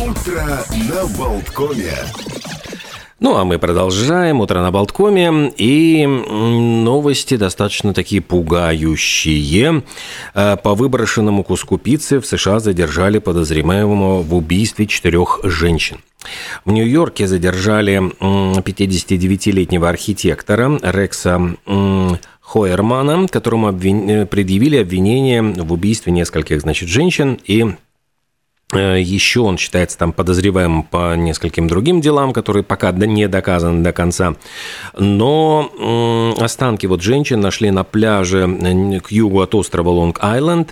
Утро на Болткоме. Ну, а мы продолжаем. Утро на Болткоме. И новости достаточно такие пугающие. Э, по выброшенному куску пиццы в США задержали подозреваемого в убийстве четырех женщин. В Нью-Йорке задержали 59-летнего архитектора Рекса Хойермана, которому обвин... предъявили обвинение в убийстве нескольких, значит, женщин и Э, Еще он считается там подозреваемым по нескольким другим делам, которые пока не доказаны до конца. Но останки вот женщин нашли на пляже к югу от острова Лонг-Айленд.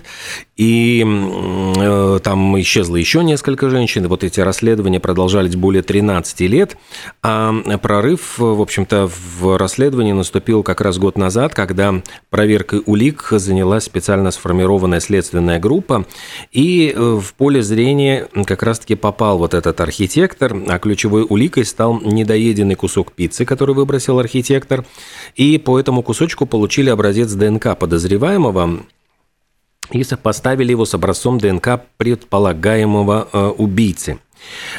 И э, там исчезло еще несколько женщин. Вот эти расследования продолжались более 13 лет. А прорыв, в общем-то, в расследовании наступил как раз год назад, когда проверкой улик занялась специально сформированная следственная группа. И э, в поле зрения как раз-таки попал вот этот архитектор, а ключевой уликой стал недоеденный кусок пиццы, который выбросил архитектор. И по этому кусочку получили образец ДНК подозреваемого, и сопоставили его с образцом ДНК предполагаемого э, убийцы.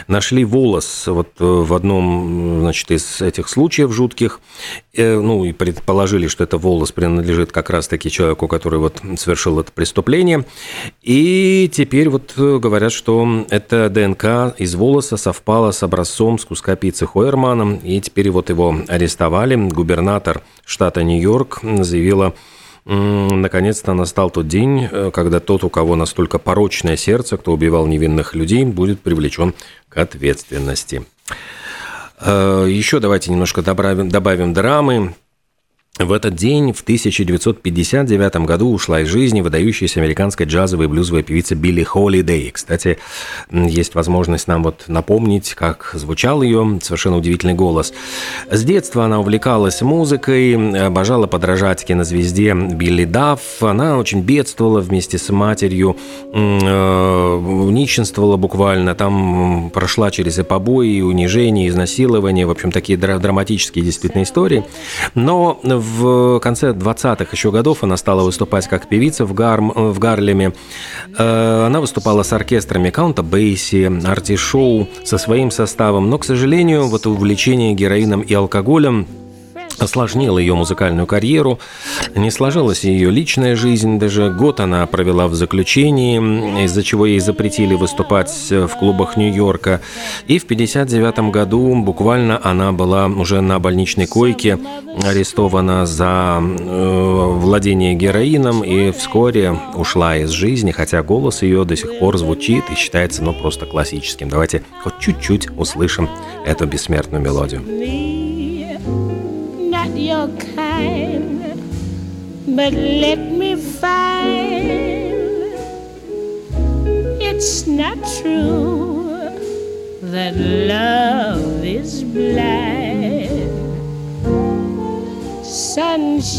Нашли волос вот э, в одном значит, из этих случаев жутких, э, ну и предположили, что это волос принадлежит как раз-таки человеку, который вот совершил это преступление. И теперь вот говорят, что эта ДНК из волоса совпала с образцом с куска пиццы Хойермана, и теперь вот его арестовали. Губернатор штата Нью-Йорк заявила, наконец-то настал тот день, э, когда тот, у кого настолько порочное сердце, кто убивал невинных людей, будет привлечен к ответственности. Э, Еще давайте немножко добавим, добавим драмы. В этот день, в 1959 году, ушла из жизни выдающаяся американская джазовая и блюзовая певица Билли Холидей. Кстати, есть возможность нам вот напомнить, как звучал ее совершенно удивительный голос. С детства она увлекалась музыкой, обожала подражать кинозвезде Билли Дафф. Она очень бедствовала вместе с матерью, э, нищенствовала буквально. Там прошла через и побои, и унижения, и изнасилования. В общем, такие драматические действительно истории. Но в в конце 20-х еще годов она стала выступать как певица в, Гарм, в Гарлеме. Э, она выступала с оркестрами Каунта Бейси, Арти Шоу, со своим составом. Но, к сожалению, вот увлечение героином и алкоголем осложнило ее музыкальную карьеру, не сложилась ее личная жизнь, даже год она провела в заключении, из-за чего ей запретили выступать в клубах Нью-Йорка. И в 1959 году буквально она была уже на больничной койке, арестована за э, владение героином и вскоре ушла из жизни, хотя голос ее до сих пор звучит и считается ну, просто классическим. Давайте хоть чуть-чуть услышим эту бессмертную мелодию. Your kind, but let me find it's not true that love is blind.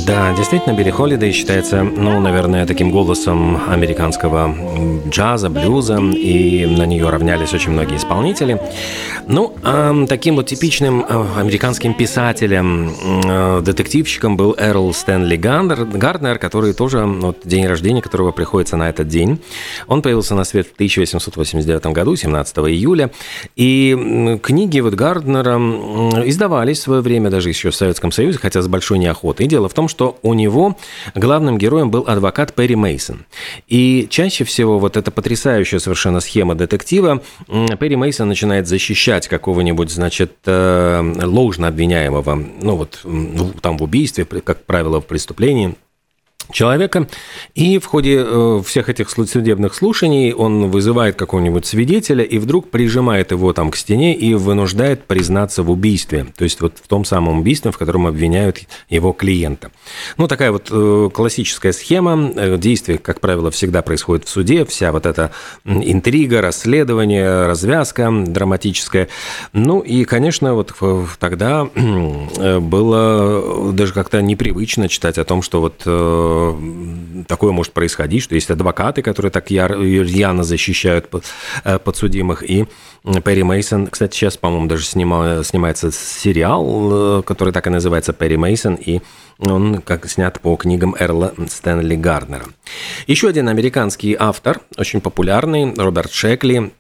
Да, действительно, Билли Холидей считается, ну, наверное, таким голосом американского джаза, блюза, и на нее равнялись очень многие исполнители. Ну, а таким вот типичным э, американским писателем, э, детективщиком был Эрл Стэнли Гарднер, который тоже, вот, день рождения которого приходится на этот день. Он появился на свет в 1889 году, 17 июля, и книги вот Гарднера издавались в свое время, даже еще в Советском Союзе, хотя с большой неохотой. И дело в том, что у него главным героем был адвокат Перри Мейсон. И чаще всего вот эта потрясающая совершенно схема детектива, Перри Мейсон начинает защищать какого-нибудь, значит, э, ложно обвиняемого, ну вот там в убийстве, как правило, в преступлении – человека. И в ходе э, всех этих судебных слушаний он вызывает какого-нибудь свидетеля и вдруг прижимает его там к стене и вынуждает признаться в убийстве. То есть вот в том самом убийстве, в котором обвиняют его клиента. Ну, такая вот э, классическая схема. Э, действие, как правило, всегда происходит в суде. Вся вот эта интрига, расследование, развязка драматическая. Ну, и, конечно, вот тогда было даже как-то непривычно читать о том, что вот такое может происходить, что есть адвокаты, которые так рьяно защищают э, подсудимых, и Перри Мейсон, кстати, сейчас, по-моему, даже снимал, снимается сериал, э, который так и называется «Перри Мейсон», и он как снят по книгам Эрла Стэнли Гарднера. Еще один американский автор, очень популярный, Роберт Шекли,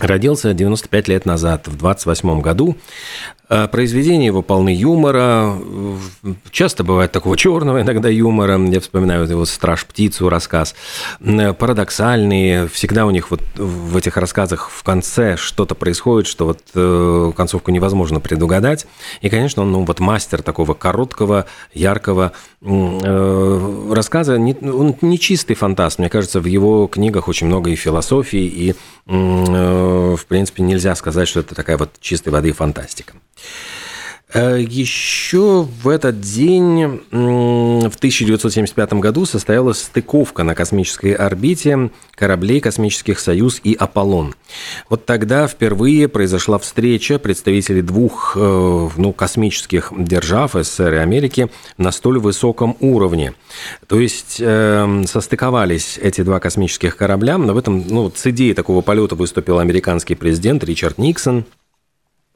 родился 95 лет назад, в 28 году. А произведения его полны юмора, часто бывает такого черного иногда юмора. Я вспоминаю его «Страж птицу» рассказ. Парадоксальные, всегда у них вот в этих рассказах в конце что-то происходит, что вот э, концовку невозможно предугадать. И, конечно, он ну, вот мастер такого короткого, яркого э, рассказа. Он не чистый фантаст. Мне кажется, в его книгах очень много и философии, и, э, в принципе, нельзя сказать, что это такая вот чистой воды фантастика. Э, Еще в этот день, в 1975 году, состоялась стыковка на космической орбите кораблей космических «Союз» и «Аполлон». Вот тогда впервые произошла встреча представителей двух э, ну, космических держав СССР и Америки на столь высоком уровне. То есть э, состыковались эти два космических корабля, но в этом ну, с идеей такого полета выступил американский президент Ричард Никсон –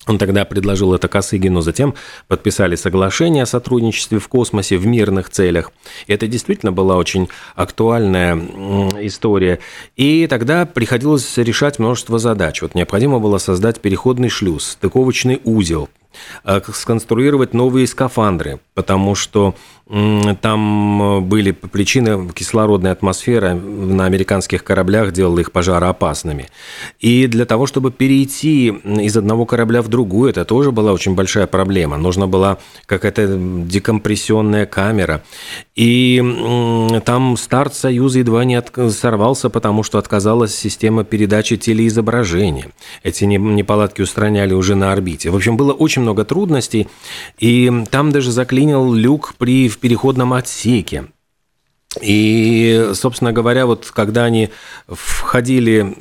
он тогда предложил это Косыгину, затем подписали соглашение о сотрудничестве в космосе в мирных целях. И это действительно была очень актуальная история. И тогда приходилось решать множество задач. Вот необходимо было создать переходный шлюз, стыковочный узел, сконструировать новые скафандры, потому что там были причины кислородной атмосферы на американских кораблях делала их пожароопасными. И для того, чтобы перейти из одного корабля в другую, это тоже была очень большая проблема. Нужна была какая-то декомпрессионная камера. И там старт Союза едва не сорвался, потому что отказалась система передачи телеизображения. Эти неполадки устраняли уже на орбите. В общем, было очень много трудностей, и там даже заклинил люк при в переходном отсеке. И, собственно говоря, вот когда они входили,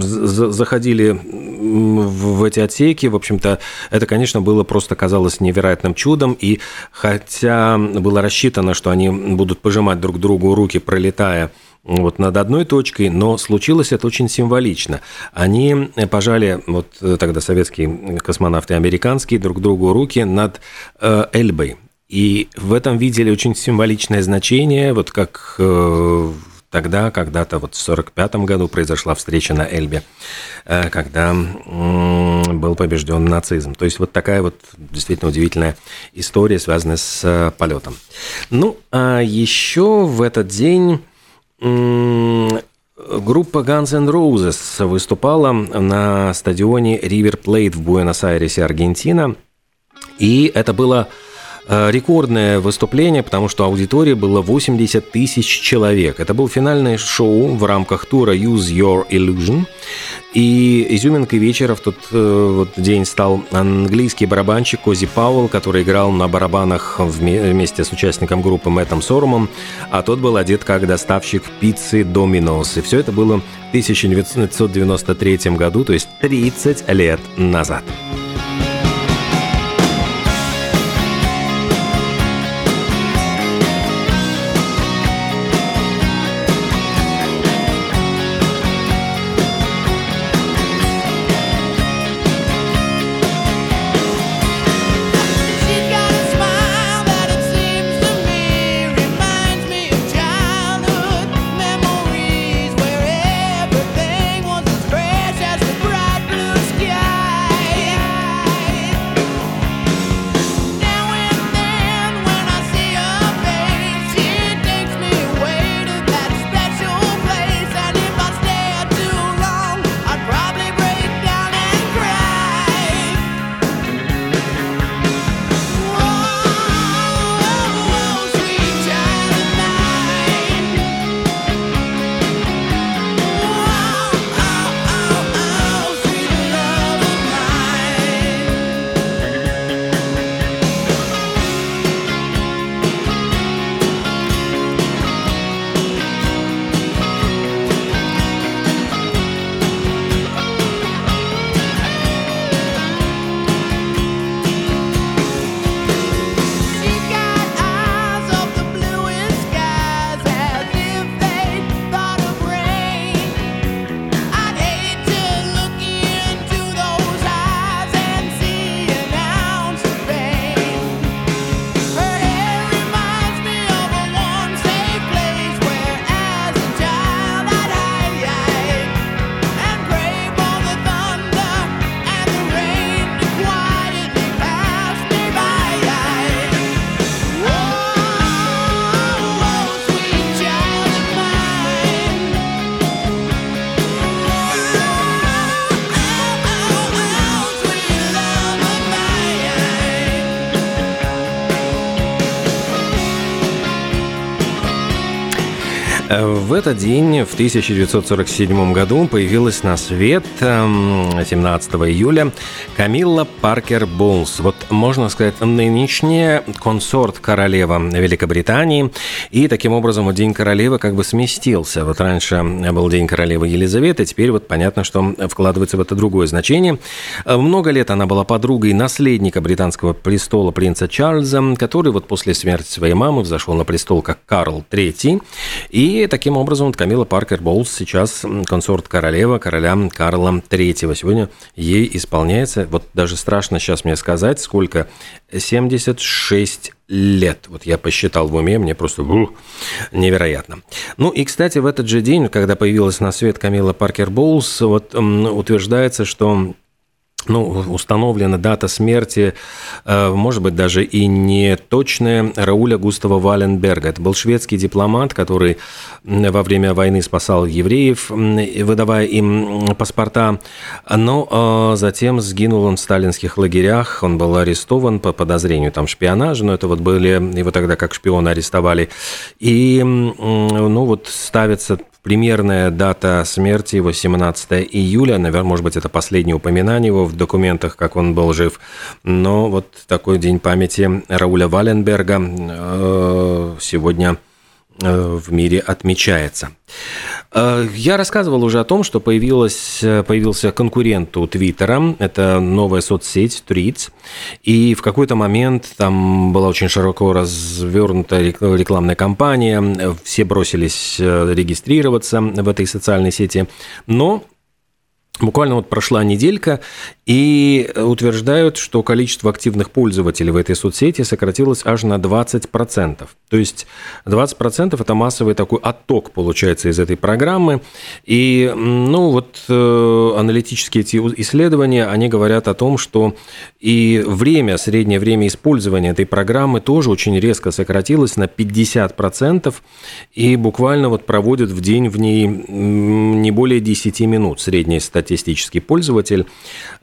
заходили в эти отсеки, в общем-то, это, конечно, было просто казалось невероятным чудом. И хотя было рассчитано, что они будут пожимать друг другу руки, пролетая вот над одной точкой, но случилось это очень символично. Они пожали, вот тогда советские космонавты американские, друг другу руки над э, Эльбой. И в этом видели очень символичное значение, вот как э, тогда, когда-то вот в 1945 году произошла встреча на Эльбе, э, когда был побежден нацизм. То есть вот такая вот действительно удивительная история, связанная с э, полетом. Ну, а еще в этот день Группа Guns N' Roses выступала на стадионе River Plate в Буэнос-Айресе, Аргентина. И это было рекордное выступление, потому что аудитория была 80 тысяч человек. Это был финальное шоу в рамках тура Use Your Illusion. И изюминкой вечера в тот э, вот день стал английский барабанщик Кози Пауэлл, который играл на барабанах вместе с участником группы Мэттом Сорумом, а тот был одет как доставщик пиццы Доминос. И все это было в 1993 году, то есть 30 лет назад. В этот день, в 1947 году, появилась на свет 17 эм, июля Камилла Паркер Боулс. Вот, можно сказать, нынешняя консорт королева Великобритании. И таким образом вот День королевы как бы сместился. Вот раньше был День королевы Елизаветы, теперь вот понятно, что вкладывается в это другое значение. Много лет она была подругой наследника британского престола принца Чарльза, который вот после смерти своей мамы взошел на престол как Карл III. И и таким образом Камила Паркер Боулс сейчас консорт королева, короля Карла III. Сегодня ей исполняется, вот даже страшно сейчас мне сказать, сколько, 76 лет. Вот я посчитал в уме, мне просто ух, невероятно. Ну и, кстати, в этот же день, когда появилась на свет Камила Паркер Боулс, вот утверждается, что ну, установлена дата смерти, э, может быть, даже и не точная, Рауля Густава Валенберга. Это был шведский дипломат, который во время войны спасал евреев, выдавая им паспорта, но э, затем сгинул он в сталинских лагерях, он был арестован по подозрению там шпионажа, но это вот были, его тогда как шпиона арестовали, и, ну, вот ставится Примерная дата смерти его 17 июля, наверное, может быть, это последнее упоминание его в документах, как он был жив. Но вот такой день памяти Рауля Валенберга э, сегодня в мире отмечается. Э, я рассказывал уже о том, что появилась, э, появился конкурент у Твиттера. Это новая соцсеть Threads. И в какой-то момент там была очень широко развернута рекламная кампания. Все бросились регистрироваться в этой социальной сети. Но Буквально вот прошла неделька, и утверждают, что количество активных пользователей в этой соцсети сократилось аж на 20%. То есть 20% это массовый такой отток получается из этой программы. И ну вот э, аналитические эти исследования, они говорят о том, что и время, среднее время использования этой программы тоже очень резко сократилось на 50%, и буквально вот проводят в день в ней не более 10 минут средний статистический пользователь.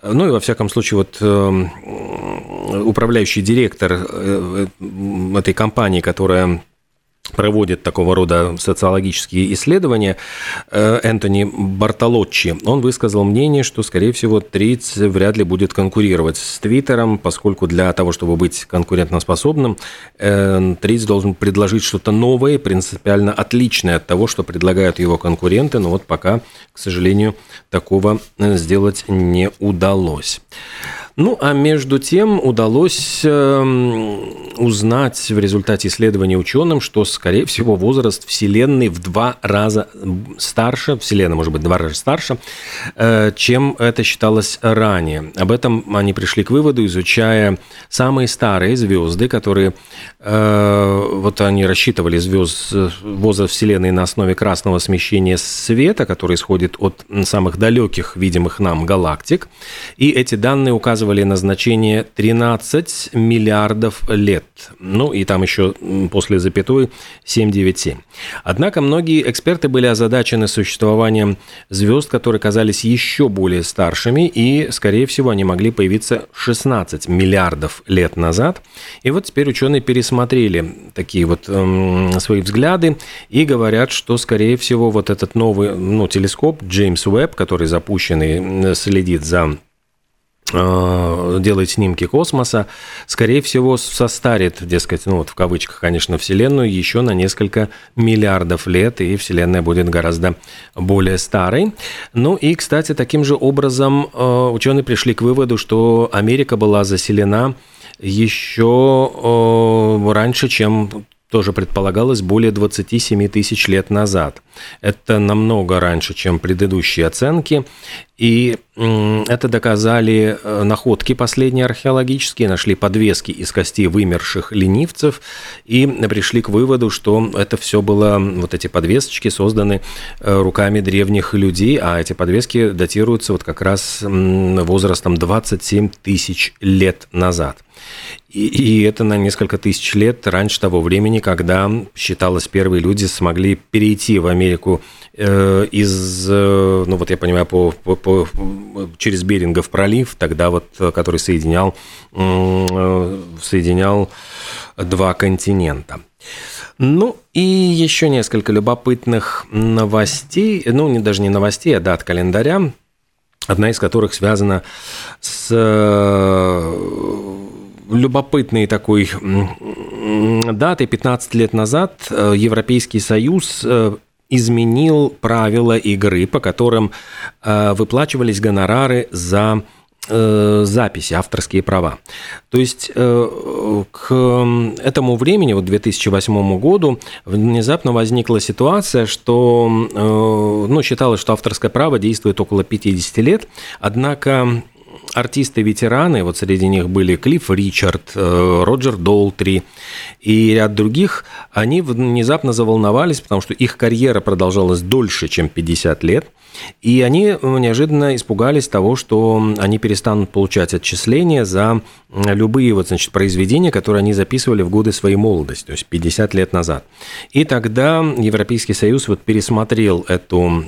Ну и во всяком случае, вот э, управляющий директор э, этой компании, которая проводит такого рода социологические исследования, э, Энтони Бартолоччи, он высказал мнение, что, скорее всего, Триц вряд ли будет конкурировать с Твиттером, поскольку для того, чтобы быть конкурентоспособным, Триц должен предложить что-то новое, принципиально отличное от того, что предлагают его конкуренты, но вот пока, к сожалению, такого сделать не удалось. Ну, а между тем удалось эм, узнать в результате исследования ученым, что, скорее всего, возраст Вселенной в два раза старше, Вселенная может быть два раза старше, э, чем это считалось ранее. Об этом они пришли к выводу, изучая самые старые звезды, которые э, вот они рассчитывали звезд возраст Вселенной на основе красного смещения света, который исходит от самых далеких видимых нам галактик. И эти данные указывают указывали на значение 13 миллиардов лет. Ну и там еще после запятой 797. Однако многие эксперты были озадачены существованием звезд, которые казались еще более старшими, и, скорее всего, они могли появиться 16 миллиардов лет назад. И вот теперь ученые пересмотрели такие вот эм, свои взгляды и говорят, что, скорее всего, вот этот новый ну, телескоп Джеймс Уэбб, который запущенный, следит за делает снимки космоса, скорее всего, состарит, дескать, ну вот в кавычках, конечно, Вселенную еще на несколько миллиардов лет, и Вселенная будет гораздо более старой. Ну и, кстати, таким же образом э, ученые пришли к выводу, что Америка была заселена еще э, раньше, чем тоже предполагалось более 27 тысяч лет назад. Это намного раньше, чем предыдущие оценки. И это доказали э, находки последние археологические, нашли подвески из костей вымерших ленивцев и пришли к выводу, что это все было, вот эти подвесочки созданы э, руками древних людей, а эти подвески датируются вот как раз возрастом 27 тысяч лет назад. И, и это на несколько тысяч лет раньше того времени, когда, считалось, первые люди смогли перейти в Америку э, из, э, ну вот я понимаю, по, по, по, через Берингов пролив, тогда вот, который соединял, э, соединял два континента. Ну и еще несколько любопытных новостей, ну не даже не новостей, а дат календаря, одна из которых связана с э, любопытной такой датой. 15 лет назад э, Европейский Союз э, изменил правила игры, по которым выплачивались гонорары за Э, записи, авторские права. То есть э, к этому времени, вот 2008 году, внезапно возникла ситуация, что э, ну, считалось, что авторское право действует около 50 лет, однако артисты-ветераны, вот среди них были Клифф Ричард, э, Роджер Долтри и ряд других, они внезапно заволновались, потому что их карьера продолжалась дольше, чем 50 лет, и они э, неожиданно испугались того, что они перестанут получать отчисления за любые вот, значит, произведения, которые они записывали в годы своей молодости, то есть 50 лет назад. И тогда Европейский Союз вот пересмотрел эту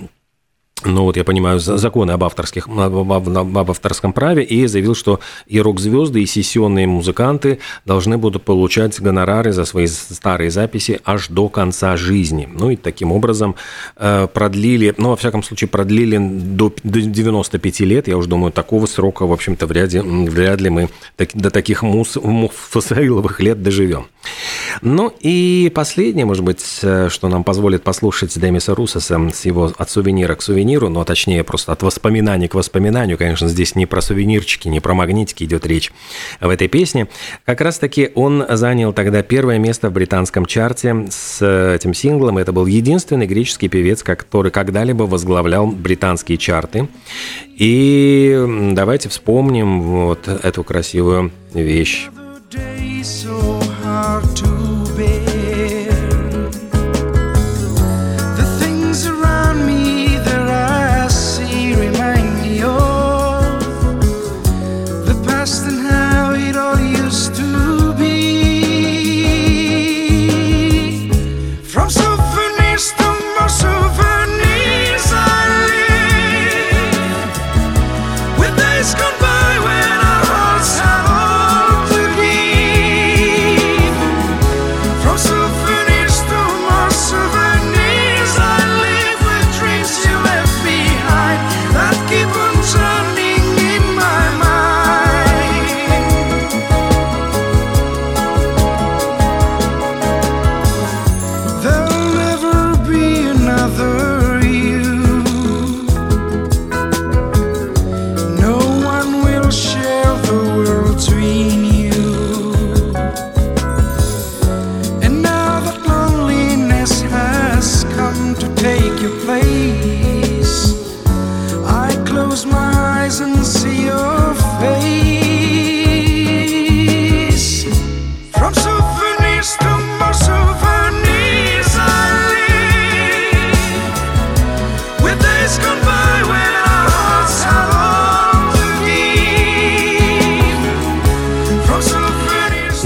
ну вот я понимаю, законы об, авторских, об, об авторском праве и заявил, что и рок-звезды, и сессионные музыканты должны будут получать гонорары за свои старые записи аж до конца жизни. Ну и таким образом э, продлили, ну во всяком случае продлили до, до 95 лет, я уже думаю, такого срока, в общем-то, вряд ли, вряд ли мы до таких мус, муфасаиловых лет доживем. Ну и последнее, может быть, э, что нам позволит послушать Демиса Русоса с его «От сувенира к сувениру», ну, а точнее, просто от воспоминаний к воспоминанию, конечно, здесь не про сувенирчики, не про магнитики идет речь в этой песне. Как раз-таки он занял тогда первое место в британском чарте с этим синглом. Это был единственный греческий певец, который когда-либо возглавлял британские чарты. И давайте вспомним вот эту красивую вещь.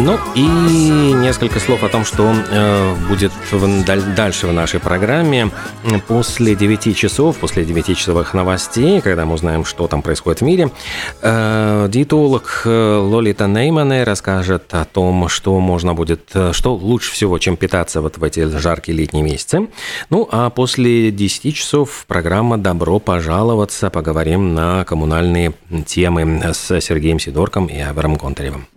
Ну и несколько слов о том, что э, будет в, дальше в нашей программе. После 9 часов, после 9-часовых новостей, когда мы узнаем, что там происходит в мире, э, диетолог э, Лолита Неймане расскажет о том, что можно будет, э, что лучше всего, чем питаться вот в эти жаркие летние месяцы. Ну а после 10 часов программа «Добро пожаловаться». Поговорим на коммунальные темы с Сергеем Сидорком и Авером Гонтаревым.